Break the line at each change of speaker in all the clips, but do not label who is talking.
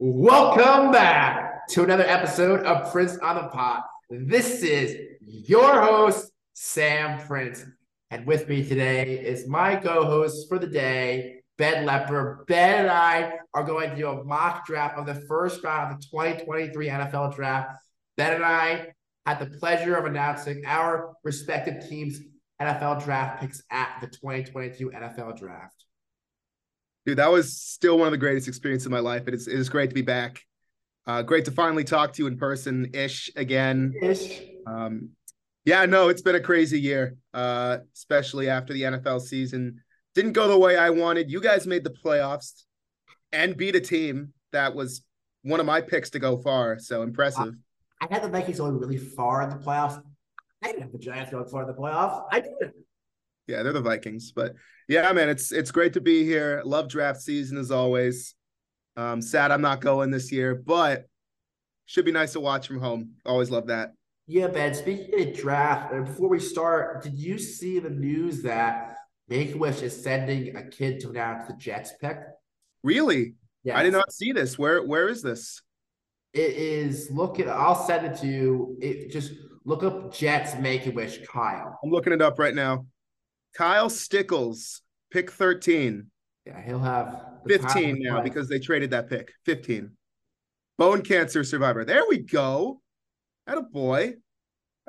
Welcome back to another episode of Prince on the Pot. This is your host, Sam Prince. And with me today is my co host for the day, Ben Lepper. Ben and I are going to do a mock draft of the first round of the 2023 NFL draft. Ben and I had the pleasure of announcing our respective teams' NFL draft picks at the 2022 NFL draft.
Dude, that was still one of the greatest experiences of my life. It is, it is great to be back. Uh, great to finally talk to you in person ish again.
Ish.
Um, yeah, no, it's been a crazy year, uh, especially after the NFL season. Didn't go the way I wanted. You guys made the playoffs and beat a team that was one of my picks to go far. So impressive.
I, I had the Vikings going really far in the playoffs. I didn't have the Giants going far in the playoffs. I didn't.
Yeah, they're the Vikings, but yeah, man, it's it's great to be here. Love draft season as always. Um, sad I'm not going this year, but should be nice to watch from home. Always love that.
Yeah, Ben. Speaking of draft, uh, before we start, did you see the news that Make Wish is sending a kid to announce the Jets pick?
Really? Yeah. I did not see this. Where where is this?
It is. Look at. I'll send it to you. It just look up Jets Make a Wish Kyle.
I'm looking it up right now. Kyle Stickles, pick 13.
Yeah, he'll have
15 now because they traded that pick. 15. Bone cancer survivor. There we go. At a boy.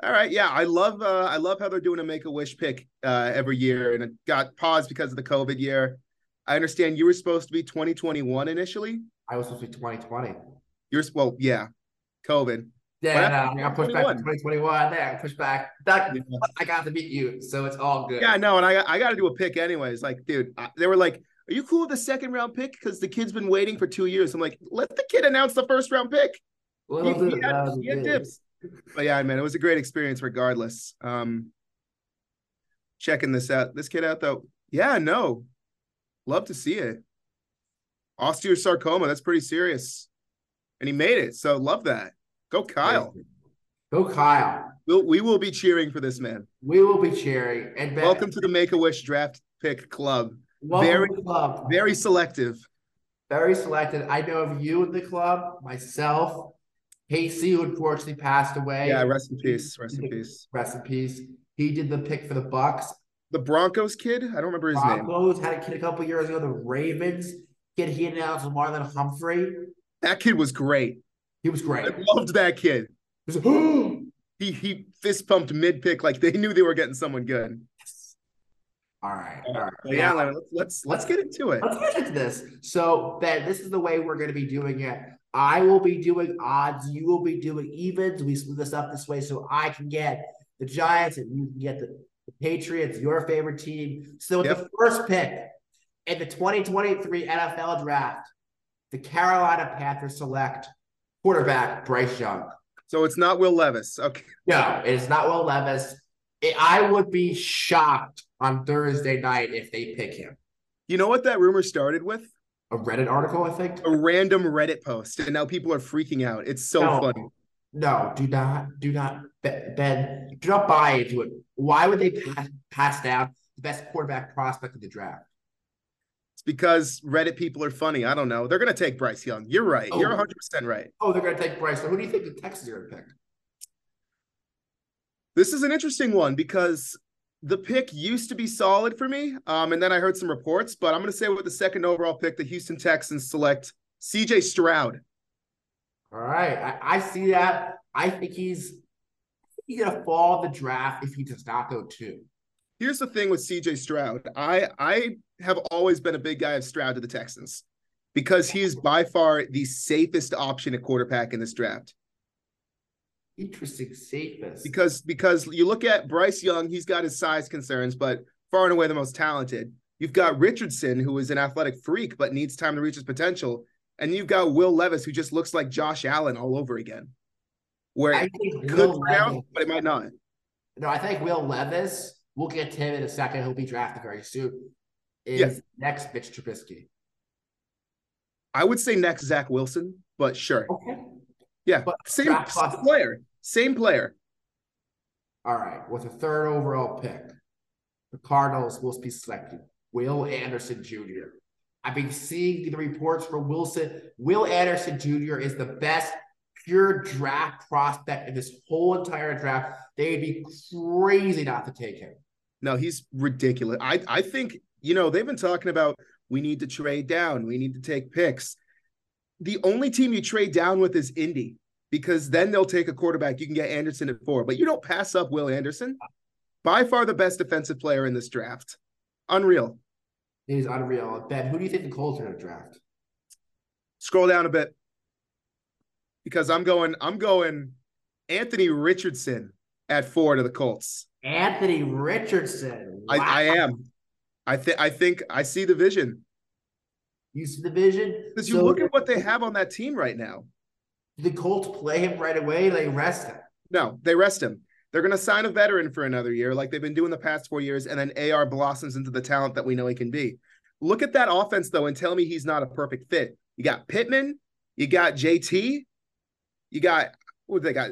All right. Yeah, I love uh I love how they're doing a make a wish pick uh every year and it got paused because of the COVID year. I understand you were supposed to be 2021 initially.
I was supposed to be 2020.
You're well, yeah. COVID.
Yeah, no, I pushed back to 2021. There, I pushed back. That, yeah. I got to beat you, so it's all good.
Yeah, no, and I I got to do a pick anyways. Like, dude, I, they were like, "Are you cool with the second round pick?" Because the kid's been waiting for two years. I'm like, let the kid announce the first round pick. Well, he, he, had, he had dibs. But yeah, man, it was a great experience regardless. Um, checking this out, this kid out though. Yeah, no, love to see it. Osteosarcoma, that's pretty serious, and he made it. So love that. Go Kyle.
Go Kyle.
We'll, we will be cheering for this man.
We will be cheering. And
ben, welcome to the Make a Wish draft pick club. very club. Very selective.
Very selective. I know of you in the club, myself, Casey, who unfortunately passed away.
Yeah, rest in peace. Rest in peace.
Rest in peace. He did the pick for the Bucks.
The Broncos kid? I don't remember his
Broncos
name.
Broncos had a kid a couple years ago. The Ravens kid he announced Marlon Humphrey.
That kid was great.
He was great.
I loved that kid. he he fist pumped mid pick like they knew they were getting someone good.
All right. All right.
Yeah, let's, let's let's get into it.
Let's get into this. So Ben, this is the way we're going to be doing it. I will be doing odds. You will be doing evens. We split this up this way so I can get the Giants and you can get the, the Patriots, your favorite team. So yep. the first pick in the 2023 NFL draft, the Carolina Panthers select quarterback Bryce Young.
So it's not Will Levis. Okay.
No, it is not Will Levis. It, I would be shocked on Thursday night if they pick him.
You know what that rumor started with?
A Reddit article, I think.
A random Reddit post, and now people are freaking out. It's so no, funny.
No, do not, do not, Ben, do not buy into it. Why would they pass, pass down the best quarterback prospect of the draft?
It's because Reddit people are funny. I don't know. They're going to take Bryce Young. You're right. Oh. You're 100% right.
Oh, they're going to take Bryce. So who do you think the Texans are going to pick?
This is an interesting one because the pick used to be solid for me. Um, and then I heard some reports, but I'm going to say with the second overall pick, the Houston Texans select CJ Stroud.
All right. I, I see that. I think he's he's going to fall the draft if he does not go two.
Here's the thing with CJ Stroud. I I have always been a big guy of Stroud to the Texans because he is by far the safest option at quarterback in this draft.
Interesting, safest.
Because because you look at Bryce Young, he's got his size concerns, but far and away the most talented. You've got Richardson, who is an athletic freak but needs time to reach his potential, and you've got Will Levis, who just looks like Josh Allen all over again. Where I think could out, but it might not.
No, I think Will Levis. We'll get to him in a second. He'll be drafted very soon is yes. next Mitch Trubisky?
I would say next Zach Wilson, but sure.
Okay.
Yeah, but same, same player. Same player.
All right. With a third overall pick, the Cardinals will be selecting Will Anderson Jr. I've been seeing the reports for Wilson. Will Anderson Jr. is the best pure draft prospect in this whole entire draft. They'd be crazy not to take him.
No, he's ridiculous. I I think you know they've been talking about we need to trade down, we need to take picks. The only team you trade down with is Indy because then they'll take a quarterback. You can get Anderson at four, but you don't pass up Will Anderson. By far the best defensive player in this draft. Unreal.
It is unreal. Ben, who do you think the Colts are going to draft?
Scroll down a bit because I'm going. I'm going. Anthony Richardson at four to the Colts.
Anthony Richardson.
Wow. I, I am. I think. I think I see the vision.
You see the vision
because you so, look at what they have on that team right now.
the Colts play him right away? They rest him.
No, they rest him. They're going to sign a veteran for another year, like they've been doing the past four years, and then AR blossoms into the talent that we know he can be. Look at that offense, though, and tell me he's not a perfect fit. You got Pittman, you got JT, you got what they got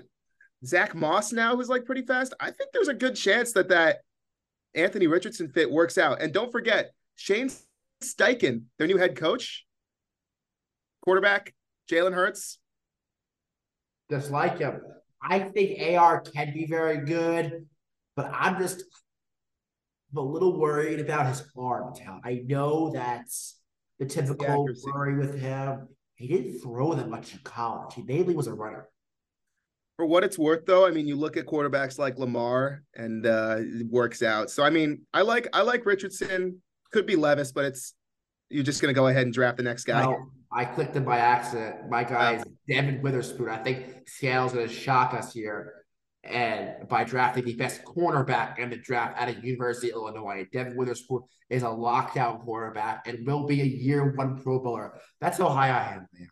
Zach Moss now, who's like pretty fast. I think there's a good chance that that Anthony Richardson fit works out. And don't forget Shane Steichen, their new head coach, quarterback Jalen Hurts.
Just like him. I think AR can be very good, but I'm just a little worried about his arm talent. I know that's the typical worry with him. He didn't throw that much in college. He mainly was a runner.
For what it's worth, though, I mean, you look at quarterbacks like Lamar, and uh, it works out. So, I mean, I like I like Richardson. Could be Levis, but it's you're just going to go ahead and draft the next guy. No,
I clicked him by accident. My guy is Devon Witherspoon. I think Seattle's going to shock us here, and by drafting the best cornerback in the draft at a University of Illinois, Devon Witherspoon is a lockdown quarterback and will be a year one Pro Bowler. That's how high I am, man.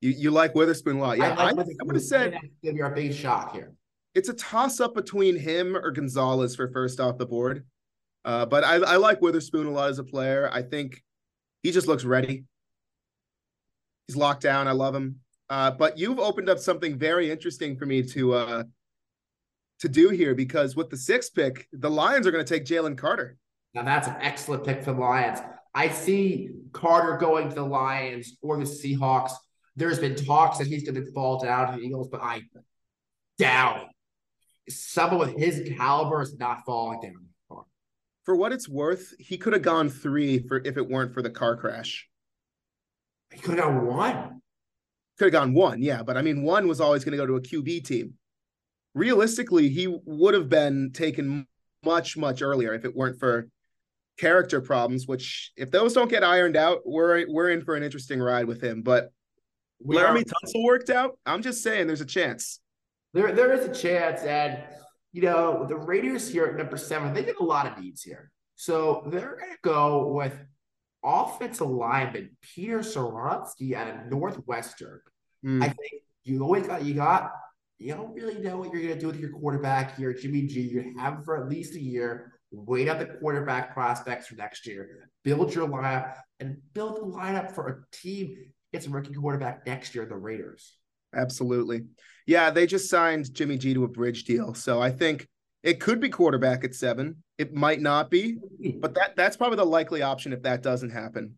You you like Witherspoon a lot, yeah? I, like I, I would have said
give you a big shock here.
It's a toss up between him or Gonzalez for first off the board. Uh, but I, I like Witherspoon a lot as a player. I think he just looks ready. He's locked down. I love him. Uh, but you've opened up something very interesting for me to uh, to do here because with the sixth pick, the Lions are going to take Jalen Carter.
Now that's an excellent pick for the Lions. I see Carter going to the Lions or the Seahawks. There's been talks that he's going to fall down to the Eagles, but I doubt it. someone with his caliber is not falling down
for what it's worth, he could have gone three for if it weren't for the car crash.
He could have gone one.
Could have gone one, yeah. But I mean, one was always going to go to a QB team. Realistically, he would have been taken much, much earlier if it weren't for character problems, which if those don't get ironed out, we're we're in for an interesting ride with him. But we Laremy Tunsil worked out. I'm just saying there's a chance.
There there is a chance, and you know, the Raiders here at number seven, they get a lot of needs here. So they're going to go with offensive lineman Peter Skoronski out of Northwestern. Mm. I think you always got, you got, you don't really know what you're going to do with your quarterback here, Jimmy G. You have for at least a year. Wait out the quarterback prospects for next year. Build your lineup and build the lineup for a team gets a rookie quarterback next year, the Raiders.
Absolutely. Yeah, they just signed Jimmy G to a bridge deal. So I think it could be quarterback at seven. It might not be, but that that's probably the likely option if that doesn't happen.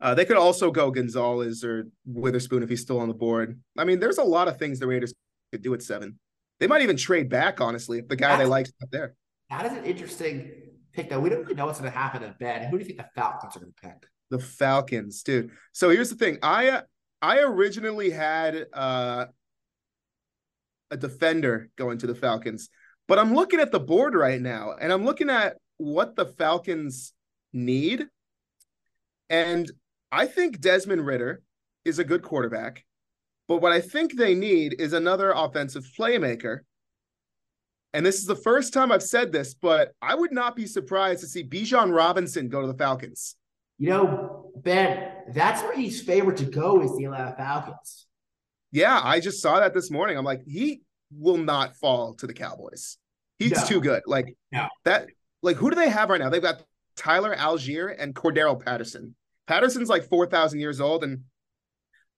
Uh, they could also go Gonzalez or Witherspoon if he's still on the board. I mean, there's a lot of things the Raiders could do at seven. They might even trade back, honestly, if the guy that's, they like is not there.
That is an interesting pick, though. We don't really know what's going to happen in bed. Who do you think the Falcons are going to pick?
The Falcons, dude. So here's the thing. I I originally had uh, a defender going to the Falcons, but I'm looking at the board right now and I'm looking at what the Falcons need. And I think Desmond Ridder is a good quarterback, but what I think they need is another offensive playmaker. And this is the first time I've said this, but I would not be surprised to see Bijan Robinson go to the Falcons.
You know, Ben, that's where he's favored to go is the Atlanta Falcons.
Yeah, I just saw that this morning. I'm like, he will not fall to the Cowboys. He's no. too good. Like no. that. Like who do they have right now? They've got Tyler Allgeier and Cordarrelle Patterson. Patterson's like four thousand years old, and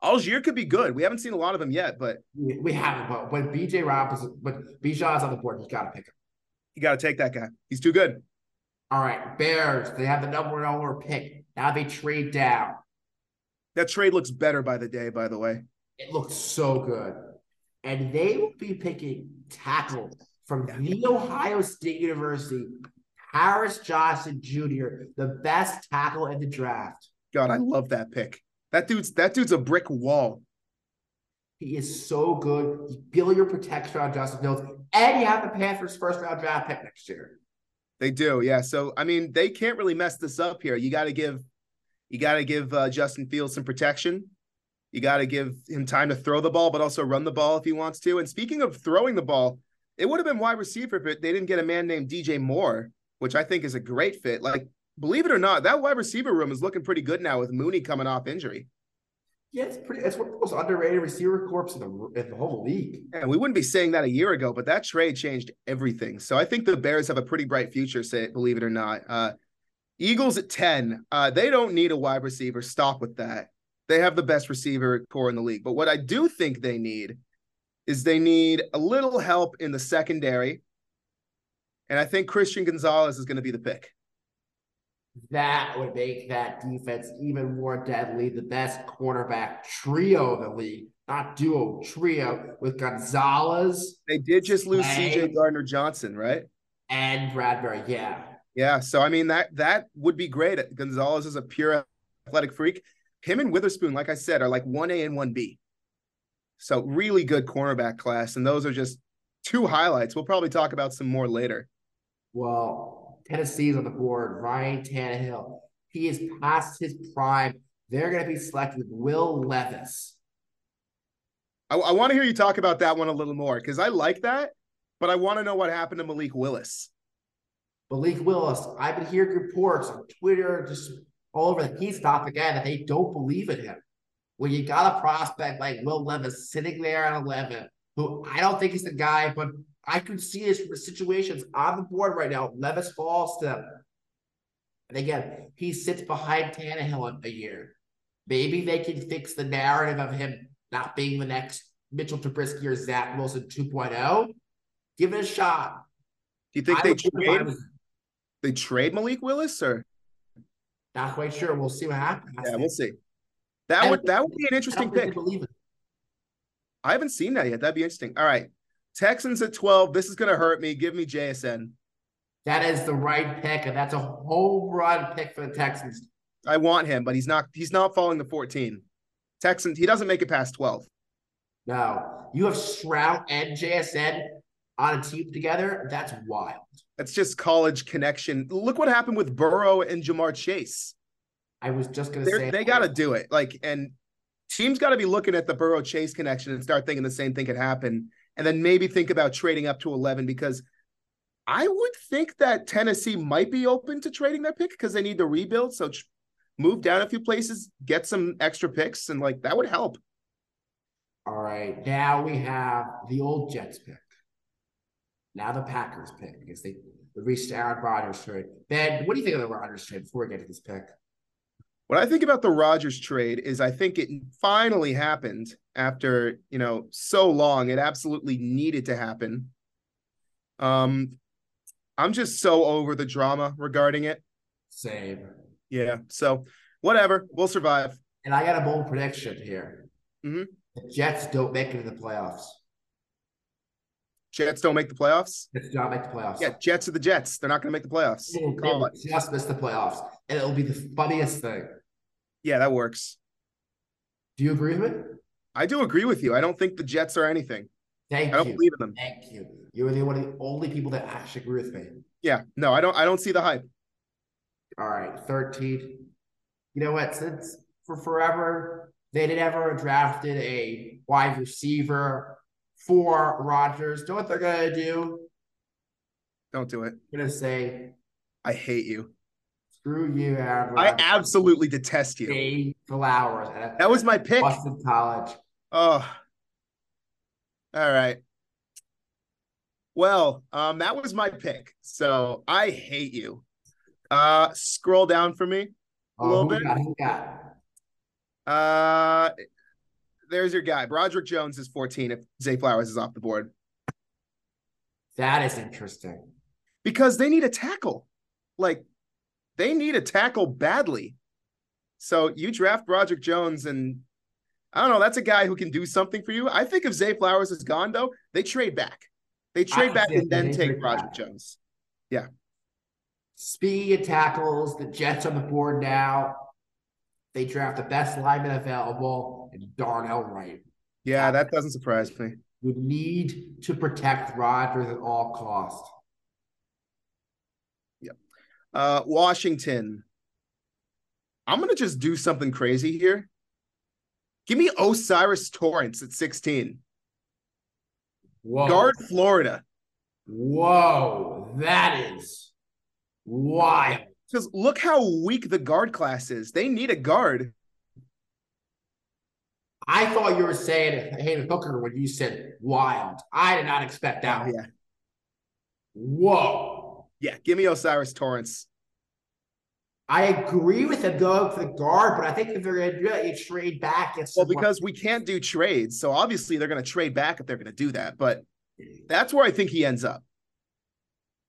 Allgeier could be good. We haven't seen a lot of him yet, but
we, we haven't. But when BJ Robinson, when Bijan's on the board, you got to pick him.
You got to take that guy. He's too good.
All right, Bears. They have the number one pick Now they trade down.
That trade looks better by the day, by the way.
It looks so good. And they will be picking tackle from the Ohio State University, Paris Johnson Jr., the best tackle in the draft.
God, I love that pick. That dude's that dude's a brick wall.
He is so good. You build your protection on Justin Fields, and you have the Panthers' first round draft pick next year.
They do, yeah. So I mean, they can't really mess this up here. You got to give, you got to give uh, Justin Fields some protection. You got to give him time to throw the ball, but also run the ball if he wants to. And speaking of throwing the ball, it would have been wide receiver, but they didn't get a man named DJ Moore, which I think is a great fit. Like, believe it or not, that wide receiver room is looking pretty good now with Mooney coming off injury.
Yeah, it's pretty. It's one of the most underrated receiver corps in the in the whole league.
And we wouldn't be saying that a year ago, but that trade changed everything. So I think the Bears have a pretty bright future. Say, believe it or not. Uh, Eagles at ten. Uh, they don't need a wide receiver. Stop with that. They have the best receiver core in the league. But what I do think they need is they need a little help in the secondary. And I think Christian Gonzalez is going to be the pick
that would make that defense even more deadly. The best cornerback trio of the league, not duo, trio with Gonzalez.
They did just lose CJ Gardner Johnson, right?
And Bradbury, yeah.
Yeah. So I mean that that would be great. Gonzalez is a pure athletic freak. Him and Witherspoon, like I said, are like 1A and 1B. So really good cornerback class. And those are just two highlights. We'll probably talk about some more later.
Well, Tennessee's on the board. Ryan Tannehill. He is past his prime. They're going to be selected with Will Levis.
I, I want to hear you talk about that one a little more because I like that, but I want to know what happened to Malik Willis.
Malik Willis, I've been hearing reports on Twitter, just all over the he's not again, that they don't believe in him. When you got a prospect like Will Levis sitting there at 11, who I don't think is the guy, but I could see this from the situations on the board right now. Levis falls to them. And again, he sits behind Tannehill a year. Maybe they can fix the narrative of him not being the next Mitchell Trubisky or Zach Wilson 2.0. Give it a shot.
Do you think I they trade? They trade Malik Willis or?
Not quite sure. We'll see what happens.
Yeah, we'll see. That would that would be an interesting pick. I haven't seen that yet. That'd be interesting. All right. Texans at 12. This is going to hurt me. Give me JSN.
That is the right pick, and that's a home run pick for the Texans.
I want him, but he's not. He's not falling to 14. Texans. He doesn't make it past 12.
No, you have Stroud and JSN on a team together. That's wild.
That's just college connection. Look what happened with Burrow and Ja'Marr Chase.
I was just going to say
they got to do it. Like, and teams got to be looking at the Burrow Chase connection and start thinking the same thing could happen and then maybe think about trading up to 11 because I would think that Tennessee might be open to trading their pick because they need to rebuild. So move down a few places, get some extra picks, and like that would help.
All right. Now we have the old Jets pick. Now the Packers pick because they reached Aaron Rodgers trade. Ben, what do you think of the Rodgers trade before we get to this pick?
What I think about the Rodgers trade is I think it finally happened after, you know, so long. It absolutely needed to happen. Um I'm just so over the drama regarding it.
Same.
Yeah. So whatever, we'll survive.
And I got a bold prediction here.
Mm-hmm.
The Jets don't make it to the playoffs.
Jets don't make the playoffs.
Jets do not make the playoffs.
Yeah, Jets are the Jets. They're not going to make the playoffs.
They just miss the playoffs, and it'll be the funniest thing.
Yeah, that works.
Do you agree with me?
I do agree with you. I don't think the Jets are anything.
Thank you.
I don't
you.
believe in them.
Thank you. You're the one of the only people that actually agree with me.
Yeah, no, I don't. I don't see the hype.
All right, thirteen. You know what? Since for forever they did ever drafted a wide receiver for Rodgers. You know what they're gonna do?
Don't do it.
I'm gonna say,
I hate you.
Screw you, Aaron.
I absolutely detest you.
Zay Flowers.
That was my pick.
Boston College.
Oh. All right. Well, um, that was my pick. So I hate you. Uh scroll down for me a
oh,
little bit.
Got, got?
Uh there's your guy. Broderick Jones is 14 if Zay Flowers is off the board.
That is interesting.
Because they need a tackle. Like they need a tackle badly. So you draft Broderick Jones, and I don't know. That's a guy who can do something for you. I think if Zay Flowers is gone, though, they trade back. They trade back and then take Broderick Jones. Yeah.
Speed of tackles, the Jets on the board now. They draft the best lineman available and Darnell Wright.
Yeah, that doesn't surprise me.
You need to protect Rodgers at all costs.
Uh, Washington. I'm gonna just do something crazy here. Give me O'Cyrus Torrence at 16. Whoa. Guard Florida.
Whoa, that is wild.
Because look how weak the guard class is. They need a guard.
I thought you were saying Hendon Hooker when you said wild. I did not expect that.
Oh, yeah.
Whoa.
Yeah, give me O'Cyrus Torrence.
I agree with them going for the guard, but I think if they're going to do it, you trade back.
Well, because we can't do trades. So obviously they're going to trade back if they're going to do that. But that's where I think he ends up.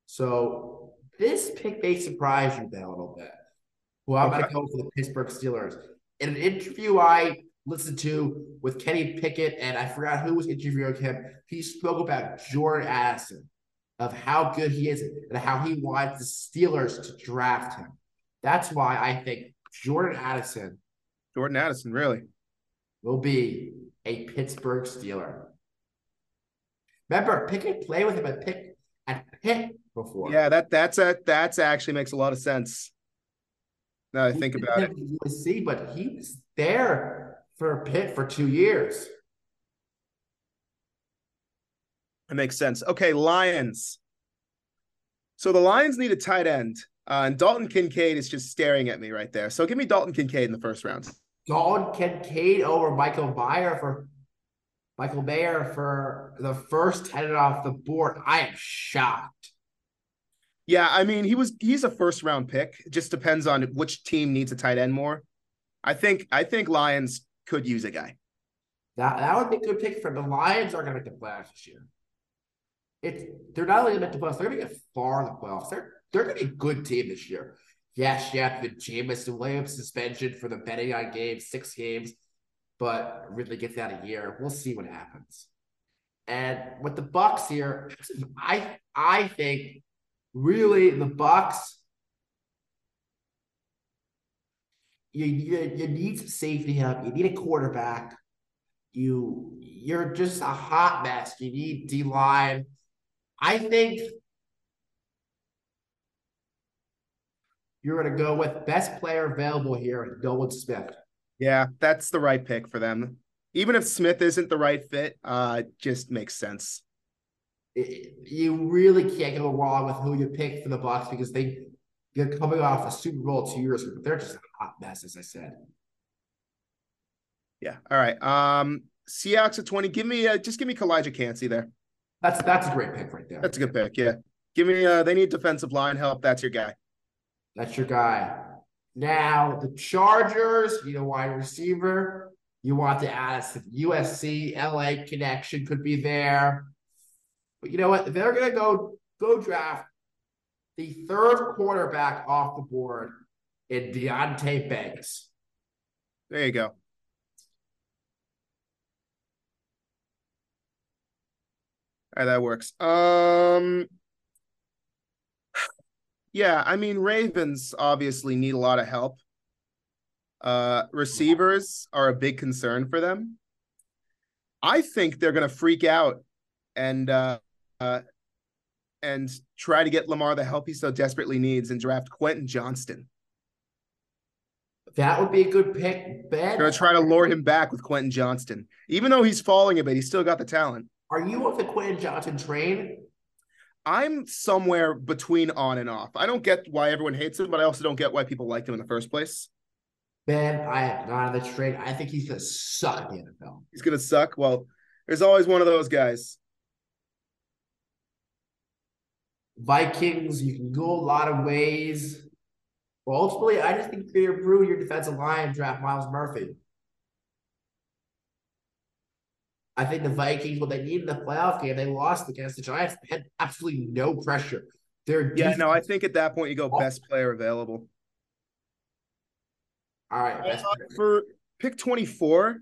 So this pick may surprise you a little bit. Well, I'm okay. going to go for the Pittsburgh Steelers. In an interview I listened to with Kenny Pickett, and I forgot who was interviewing him, he spoke about Jordan Addison, of how good he is and how he wants the Steelers to draft him. That's why I think Jordan Addison.
Jordan Addison, really?
Will be a Pittsburgh Steeler. Remember, Pickett played with him at Pick at Pitt before.
Yeah, that that's a that's actually makes a lot of sense. Now I think about it.
USC, but he was there for Pitt for two years.
That makes sense. Okay, Lions. So the Lions need a tight end. Uh, and Dalton Kincaid is just staring at me right there. So give me Dalton Kincaid in the first round.
Dalton Kincaid over Michael Mayer for Michael Mayer for the first headed off the board. I am shocked.
Yeah, I mean he was he's a first round pick. It just depends on which team needs a tight end more. I think I think Lions could use a guy.
That that would be a good pick for the Lions are gonna make the playoffs this year. It's they're not only gonna make the playoffs, they're gonna get far in the playoffs. They're they're going to be a good team this year. Yes, you have the Jameson Williams suspension for the betting on games, six games, but really gets out a year. We'll see what happens. And with the Bucks here, I I think really the Bucks. You, you, you need some safety help. You need a quarterback. You you're just a hot mess. You need D line. I think You're going to go with best player available here, Nolan Smith.
Yeah, that's the right pick for them. Even if Smith isn't the right fit, uh, just makes sense.
It, you really can't go wrong with who you pick for the Bucks because they you're coming off a Super Bowl two years ago. They're just a hot mess, as I said.
Yeah. All right. Um, Seahawks at twenty. Give me uh, just give me Calijah Kancey there.
That's that's a great pick right there.
That's a good pick. Yeah. Give me. Uh, they need defensive line help. That's your guy.
That's your guy. Now, the Chargers, you know, wide receiver, you want to add us USC, LA connection could be there. But you know what? They're going to go go draft the third quarterback off the board in Deonte Banks.
There you go. Right, that works. Um, yeah, I mean Ravens obviously need a lot of help. Uh receivers are a big concern for them. I think they're going to freak out and uh, uh and try to get Lamar the help he so desperately needs and draft Quentin Johnston.
That would be a good pick, Ben.
Gonna try to lure him back with Quentin Johnston. Even though he's falling a bit, he's still got the talent.
Are you on the Quentin Johnston train?
I'm somewhere between on and off. I don't get why everyone hates him, but I also don't get why people liked him in the first place.
Man, I am not on the train. I think he's gonna suck in the NFL.
He's gonna suck. Well, there's always one of those guys.
Vikings, you can go a lot of ways. Well, ultimately, I just think you improve your defensive line draft Myles Murphy. I think the Vikings, what they needed in the playoff game, they lost against the Giants. They had absolutely no pressure. They're
yeah, no, I think at that point you go best player available.
All right.
Uh, for pick 24,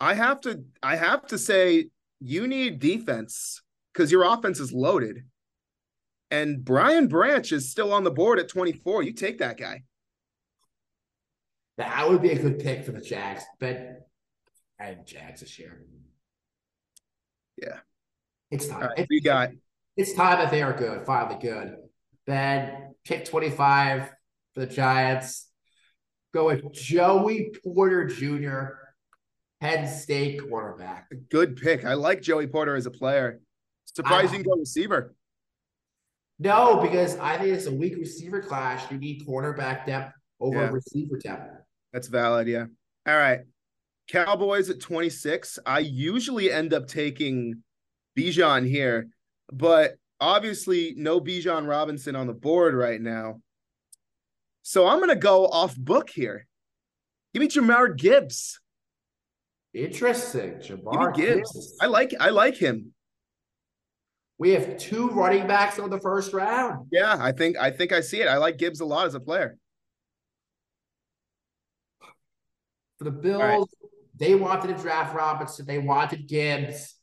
I have to I have to say you need defense because your offense is loaded. And Brian Branch is still on the board at 24. You take that guy.
That would be a good pick for the Jags, but I have Jags this year.
Yeah.
It's time.
Right,
it's,
we got
it's time that they are good, finally good. Then pick 25 for the Giants. Go with Joey Porter Jr., Penn State quarterback.
Good pick. I like Joey Porter as a player. Surprising ah. go receiver.
No, because I think it's a weak receiver clash. You need cornerback depth over
Yeah.
receiver depth.
That's valid. Yeah. All right. Cowboys at 26. I usually end up taking Bijan here, but obviously no Bijan Robinson on the board right now. So I'm going to go off book here. Give me Jahmyr Gibbs.
Interesting.
Me Gibbs.
Gibbs.
I like I like him.
We have two running backs on the first round.
Yeah, I think I think I see it. I like Gibbs a lot as a player.
For the Bills,
right.
They wanted to draft Robinson. They wanted Gibbs.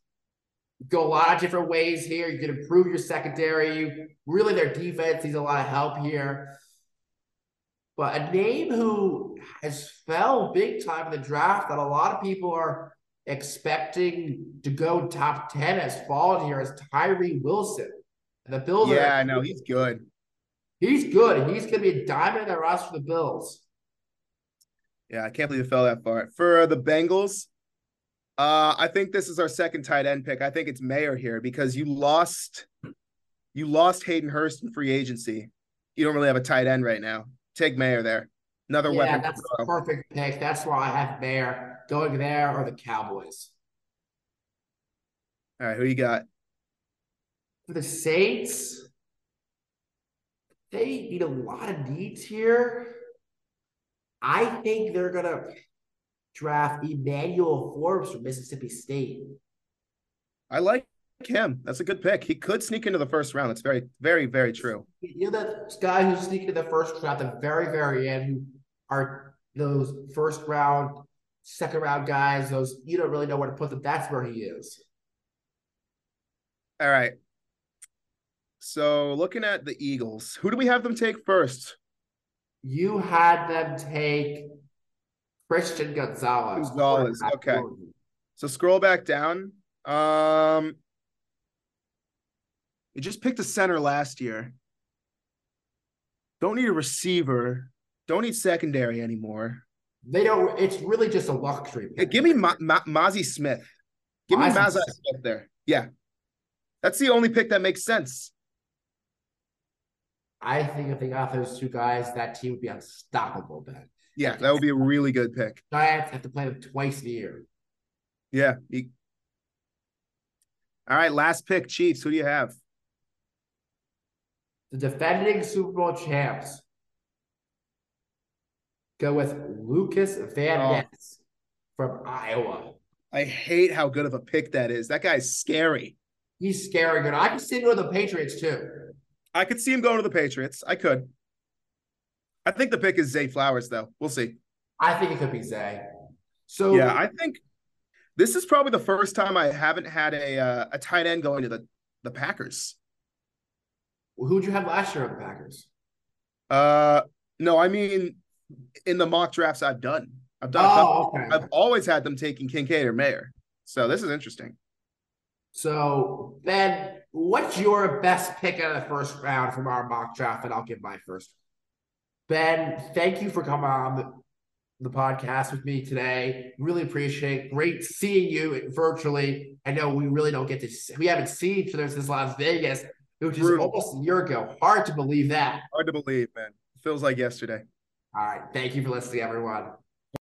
Go a lot of different ways here. You can improve your secondary. You, really, their defense needs a lot of help here. But a name who has fell big time in the draft that a lot of people are expecting to go top 10 has fallen here is Tyree Wilson. And the Bills are
Yeah, no, he's good.
he's good. He's going to be a diamond in the roster for the Bills.
Yeah, I can't believe it fell that far. For the Bengals, uh, I think this is our second tight end pick. I think it's Mayer here because you lost you lost Hayden Hurst in free agency. You don't really have a tight end right now. Take Mayer there. Another weapon.
Yeah,
weapon.
that's
throw.
perfect pick. That's why I have Bear going there or the Cowboys.
All right, who you got?
For the Saints, they need a lot of needs here. I think they're gonna draft Emmanuel Forbes from Mississippi State.
I like him. That's a good pick. He could sneak into the first round. That's very, very, very true.
You know that guy who's sneaking to the first round at the very, very end, who are those first round, second round guys, those you don't really know where to put them. That's where he is.
All right. So looking at the Eagles, who do we have them take first?
You had them take Christian Gonzalez.
Gonzalez, okay. So scroll back down. Um, you just picked a center last year. Don't need a receiver. Don't need secondary anymore.
They don't. It's really just a luxury.
Hey, give me Ma- Ma- Mazi Smith. Give me
Mazi
Mazi
Smith.
Smith there. Yeah, that's the only pick that makes sense.
I think if they got those two guys, that team would be unstoppable. Then
Yeah, that would be a really good pick.
Giants have to play them twice a year.
Yeah. he- All right, last pick, Chiefs. Who do you have?
The defending Super Bowl champs go with Lukas Van
Oh.
Ness from Iowa.
I hate how good of a pick that is. That guy's scary.
He's scary good. I can see him with the Patriots too.
I could see him going to the Patriots. I could. I think the pick is Zay Flowers, though. We'll see.
I think it could be Zay. So
Yeah, I think this is probably the first time I haven't had a uh, a tight end going to the the Packers.
who'd you have last year on the Packers?
Uh, no, I mean in the mock drafts I've done. I've done.
Oh, okay.
I've always had them taking Kincaid or Mayer. So this is interesting.
So Ben, what's your best pick out of the first round from our mock draft? And I'll give my first. Ben, thank you for coming on the, the podcast with me today. Really appreciate. Great seeing you virtually. I know we really don't get to. see- We haven't seen each other since Las Vegas, which is
Brutal.
almost a year ago. Hard to believe that.
Hard to believe, man. Feels like yesterday.
All right. Thank you for listening, everyone.